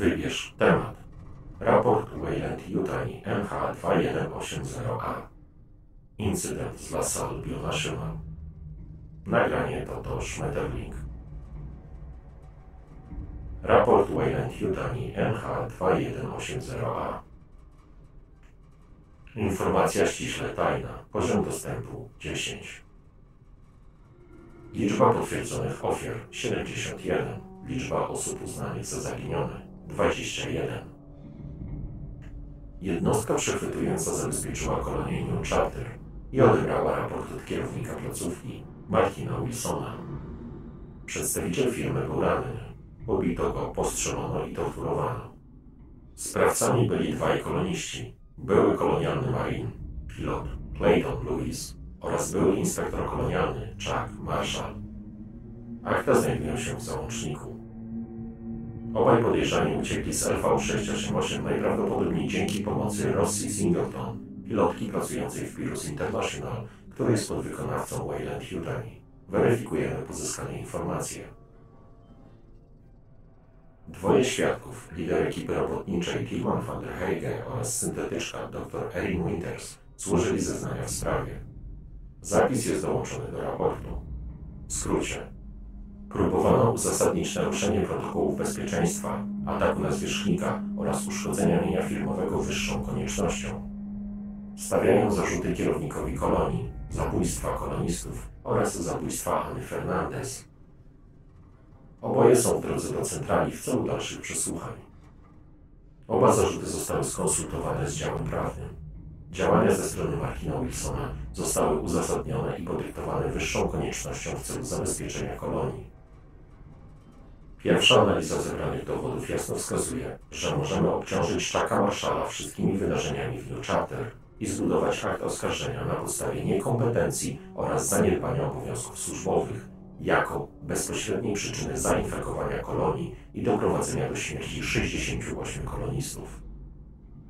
Wybierz temat. Raport Wayland Yutani MH2180A. Incydent z La Salle Bionational. Nagranie to to Schmetterling. Raport Wayland Yutani MH2180A. Informacja ściśle tajna. Poziom dostępu 10. Liczba potwierdzonych ofiar 71. Liczba osób uznanych za zaginione 21. Jednostka przechwytująca zabezpieczyła kolonię New i odebrała raport od kierownika placówki Martina Wilsona. Przedstawiciel firmy był ranny. Pobito go, postrzelono i torturowano. Sprawcami byli dwaj koloniści. Były kolonialny marin, pilot Clayton Lewis oraz były inspektor kolonialny Chuck Marshall. Akta znajdują się w załączniku. Obaj podejrzani uciekli z LV-688 najprawdopodobniej dzięki pomocy Rossi Singleton, pilotki pracującej w Pirus International, który jest podwykonawcą Wayland Yutani. Weryfikujemy pozyskane informacje. Dwoje świadków, lider ekipy robotniczej Tilman van der Heige oraz syntetyczka dr Erin Winters, złożyli zeznania w sprawie. Zapis jest dołączony do raportu. W skrócie. Próbowano uzasadnić naruszenie protokołów bezpieczeństwa, ataku na zwierzchnika oraz uszkodzenia mienia firmowego wyższą koniecznością. Stawiają zarzuty kierownikowi kolonii, zabójstwa kolonistów oraz zabójstwa Anny Fernandez. Oboje są w drodze do centrali w celu dalszych przesłuchań. Oba zarzuty zostały skonsultowane z działem prawnym. Działania ze strony Markina Wilsona zostały uzasadnione i podyktowane wyższą koniecznością w celu zabezpieczenia kolonii. Pierwsza analiza zebranych dowodów jasno wskazuje, że możemy obciążyć Czaka Marszala wszystkimi wydarzeniami w New Charter i zbudować akt oskarżenia na podstawie niekompetencji oraz zaniedbania obowiązków służbowych jako bezpośredniej przyczyny zainfekowania kolonii i doprowadzenia do śmierci 68 kolonistów.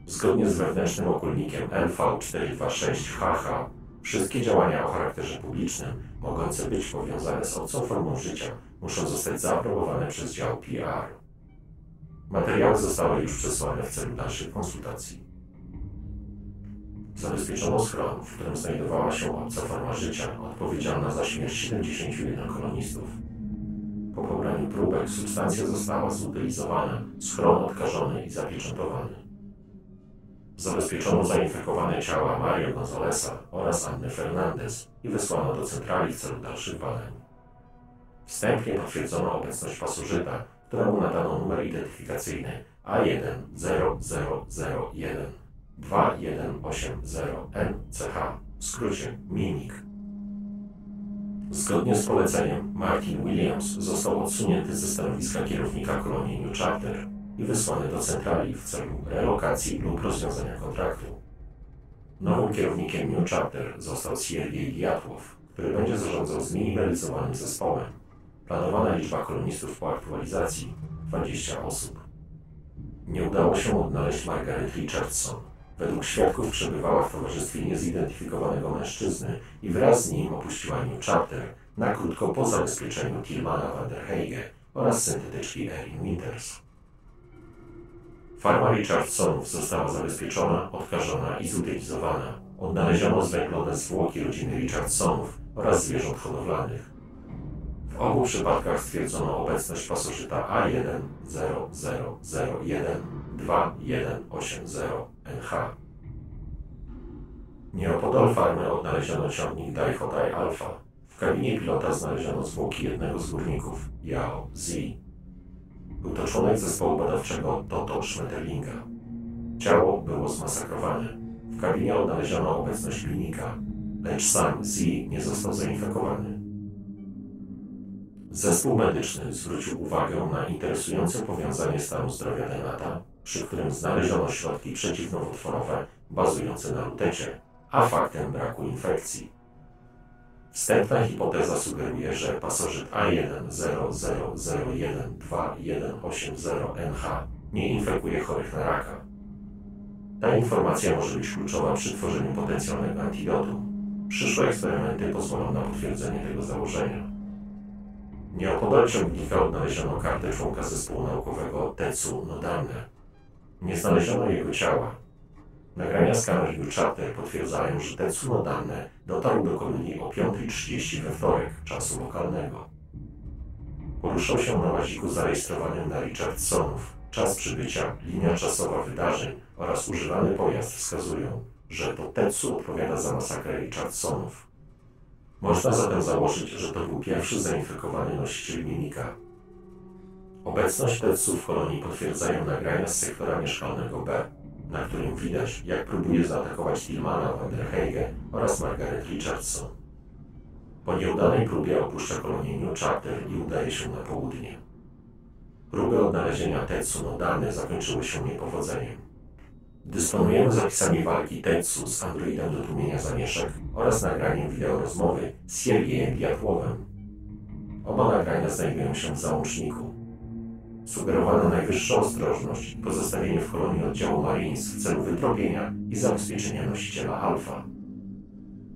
Zgodnie z wewnętrznym okulnikiem LV426HH, wszystkie działania o charakterze publicznym, mogące być powiązane z obcą formą życia, muszą zostać zaaprobowane przez dział PR. Materiały zostały już przesłane w celu dalszych konsultacji. Zabezpieczono schron, w którym znajdowała się obca forma życia, odpowiedzialna za śmierć 71 kolonistów. Po pobraniu próbek substancja została zutylizowana, schron odkażony i zapieczętowany. Zabezpieczono zainfekowane ciała Mario Gonzalesa oraz Anny Fernandez i wysłano do centrali w celu dalszych badań. Wstępnie potwierdzono obecność pasożyta, któremu nadano numer identyfikacyjny A10001 2180NCH, w skrócie MINIK. Zgodnie z poleceniem, Martin Williams został odsunięty ze stanowiska kierownika kolonii New Charter i wysłany do centrali w celu relokacji lub rozwiązania kontraktu. Nowym kierownikiem New Charter został Siergiej Diatłow, który będzie zarządzał zminimalizowanym zespołem. Planowana liczba kolonistów po aktualizacji 20 osób. Nie udało się odnaleźć Margaret Richardson. Według świadków przebywała w towarzystwie niezidentyfikowanego mężczyzny i wraz z nim opuściła New Charter na krótko po zabezpieczeniu Tilmana van der Heige oraz syntetyczki Erin Winters. Farma Richardsonów została zabezpieczona, odkażona i zutylizowana. Odnaleziono zwęglone zwłoki rodziny Richardsonów oraz zwierząt hodowlanych. W obu przypadkach stwierdzono obecność pasożyta A10012180NH. Nieopodal farmy odnaleziono ciągnik Daihotai Alpha. W kabinie pilota znaleziono zwłoki jednego z górników, Yao Zi. Był to członek zespołu badawczego Toto Schmetterlinga. Ciało było zmasakrowane. W kabinie odnaleziono obecność klinika, lecz sam Zi nie został zainfekowany. Zespół medyczny zwrócił uwagę na interesujące powiązanie stanu zdrowia Denata, przy którym znaleziono środki przeciwnowotworowe bazujące na lutecie, a faktem braku infekcji. Wstępna hipoteza sugeruje, że pasożyt A100012180NH nie infekuje chorych na raka. Ta informacja może być kluczowa przy tworzeniu potencjalnego antidotum. Przyszłe eksperymenty pozwolą na potwierdzenie tego założenia. Nieopodal ciągnika odnaleziono kartę członka zespołu naukowego Tetsu Nodane. Nie znaleziono jego ciała. Nagrania z kamer Chapter potwierdzają, że Tetsu Nodane dotarł do kolonii o 5.30 we wtorek czasu lokalnego. Poruszał się na łaziku zarejestrowanym na Richardsonów. Czas przybycia, linia czasowa wydarzeń oraz używany pojazd wskazują, że to Tetsu odpowiada za masakrę Richardsonów. Można zatem założyć, że to był pierwszy zainfekowany nosiciel mimika. Obecność Tetsu w kolonii potwierdzają nagrania z sektora mieszkalnego B, na którym widać, jak próbuje zaatakować Tillmana Vanderheige oraz Margaret Richardson. Po nieudanej próbie opuszcza kolonię New i udaje się na południe. Próby odnalezienia Tetsu no dane zakończyły się niepowodzeniem. Dysponujemy zapisami walki Tetsu z androidem do tłumienia zamieszek oraz nagraniem wideo rozmowy z Siergiejem Diatłowem. Oba nagrania znajdują się w załączniku. Sugerowano najwyższą ostrożność i pozostawienie w kolonii oddziału Marines w celu wytropienia i zabezpieczenia nosiciela Alfa.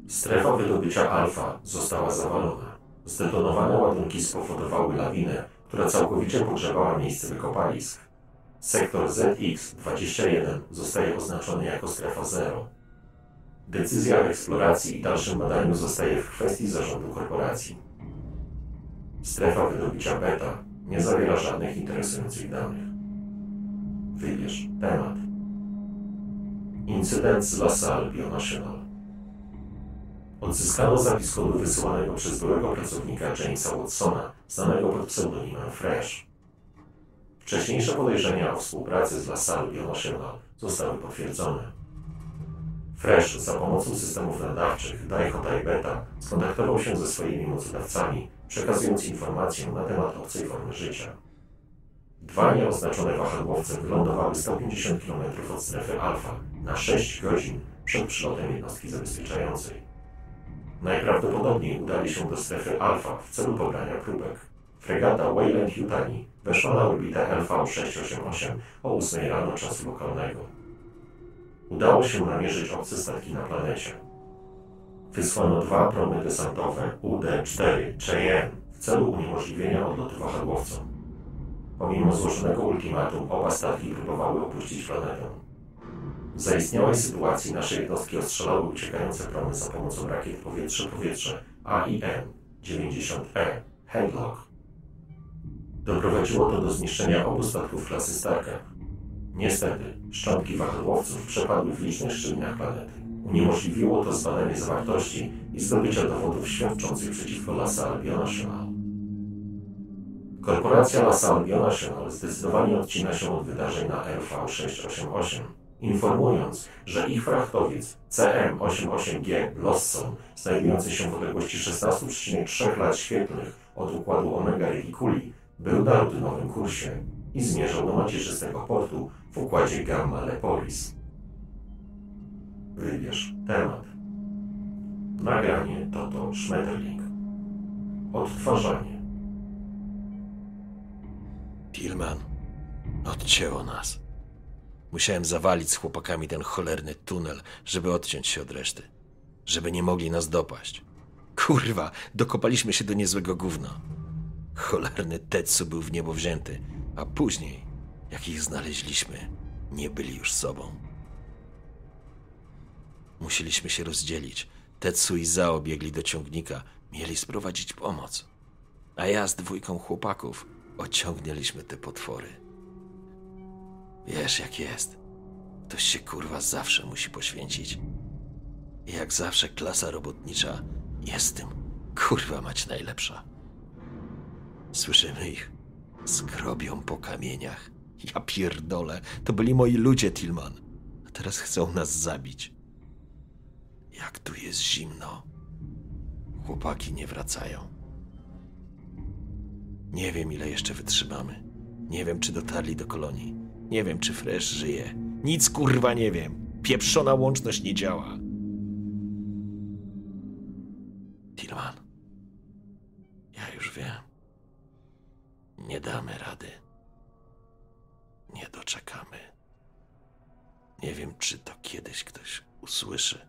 Strefa wydobycia Alfa została zawalona. Zdetonowane ładunki spowodowały lawinę, która całkowicie pogrzebała miejsce wykopalisk. Sektor ZX-21 zostaje oznaczony jako strefa zero. Decyzja o eksploracji i dalszym badaniu zostaje w kwestii zarządu korporacji. Strefa wydobycia beta nie zawiera żadnych interesujących danych. Wybierz temat. Incydent z La Salle Bionational. Odzyskano zapis kodu wysyłanego przez byłego pracownika Jamesa Watsona, znanego pod pseudonimem Fresh. Wcześniejsze podejrzenia o współpracy z La Salle Bionational zostały potwierdzone. Fresh za pomocą systemów nadawczych Daichota i Beta skontaktował się ze swoimi mocodawcami, przekazując informacje na temat obcej formy życia. Dwa nieoznaczone wahadłowce wylądowały 150 km od strefy alfa na 6 godzin przed przylotem jednostki zabezpieczającej. Najprawdopodobniej udali się do strefy alfa w celu pobrania próbek. Fregata Wayland Yutani weszła na orbitę LV-688 o 8 rano czasu lokalnego. Udało się namierzyć obce statki na planecie. Wysłano dwa promy desantowe UD-4 Cheyenne w celu uniemożliwienia odlotu wahadłowcom. Pomimo złożonego ultimatum oba statki próbowały opuścić planetę. W zaistniałej sytuacji nasze jednostki ostrzelały uciekające promy za pomocą rakiet powietrze-powietrze AIM-90E Handlock. Doprowadziło to do zniszczenia obu statków klasy Starker. Niestety, szczątki wahadłowców przepadły w licznych szczelinach planety. Uniemożliwiło to zbadanie zawartości i zdobycia dowodów świadczących przeciwko LaSalle Bionational. Korporacja LaSalle Bionational zdecydowanie odcina się od wydarzeń na LV-688 informując, że ich frachtowiec CM88G Losson, znajdujący się w odległości 16,3 lat świetlnych od układu Omega Reticuli, był na rutynowym kursie i zmierzał do macierzystego portu w układzie Gamma Leporis. Wybierz temat. Nagranie Toto Schmetterling. Odtwarzanie. Tillman, odcięło nas. Musiałem zawalić z chłopakami ten cholerny tunel, żeby odciąć się od reszty. Żeby nie mogli nas dopaść. Kurwa, dokopaliśmy się do niezłego gówna. Cholerny Tetsu był w niebo wzięty, a później, jak ich znaleźliśmy, nie byli już sobą. Musieliśmy się rozdzielić. Tetsu i Zao biegli do ciągnika, mieli sprowadzić pomoc. A ja z dwójką chłopaków ociągnęliśmy te potwory. Wiesz, jak jest. Ktoś się kurwa zawsze musi poświęcić. I jak zawsze klasa robotnicza jest tym kurwa mać najlepsza. Słyszymy ich. Skrobią po kamieniach. Ja pierdolę, to byli moi ludzie, Tillman. A teraz chcą nas zabić. Jak tu jest zimno. Chłopaki nie wracają. Nie wiem, ile jeszcze wytrzymamy. Nie wiem, czy dotarli do kolonii. Nie wiem, czy Fresh żyje. Nic kurwa nie wiem. Pieprzona łączność nie działa. Tillman. Ja już wiem. Nie damy rady. Nie doczekamy. Nie wiem, czy to kiedyś ktoś usłyszy.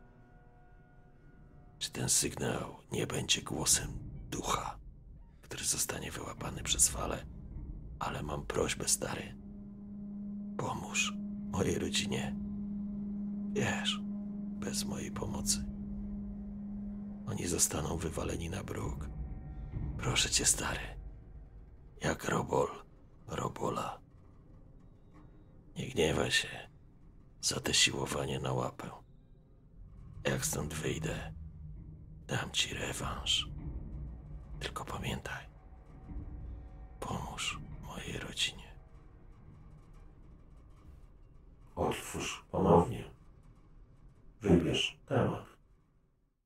Czy ten sygnał nie będzie głosem ducha? który zostanie wyłapany przez falę. Ale mam prośbę, stary. Pomóż mojej rodzinie. Wiesz, bez mojej pomocy. Oni zostaną wywaleni na bruk. Proszę cię, stary jak robol, robola. Nie gniewaj się za te siłowanie na łapę. Jak stąd wyjdę, dam ci rewanż. Tylko pamiętaj, pomóż mojej rodzinie. Otwórz ponownie. Wybierz temat.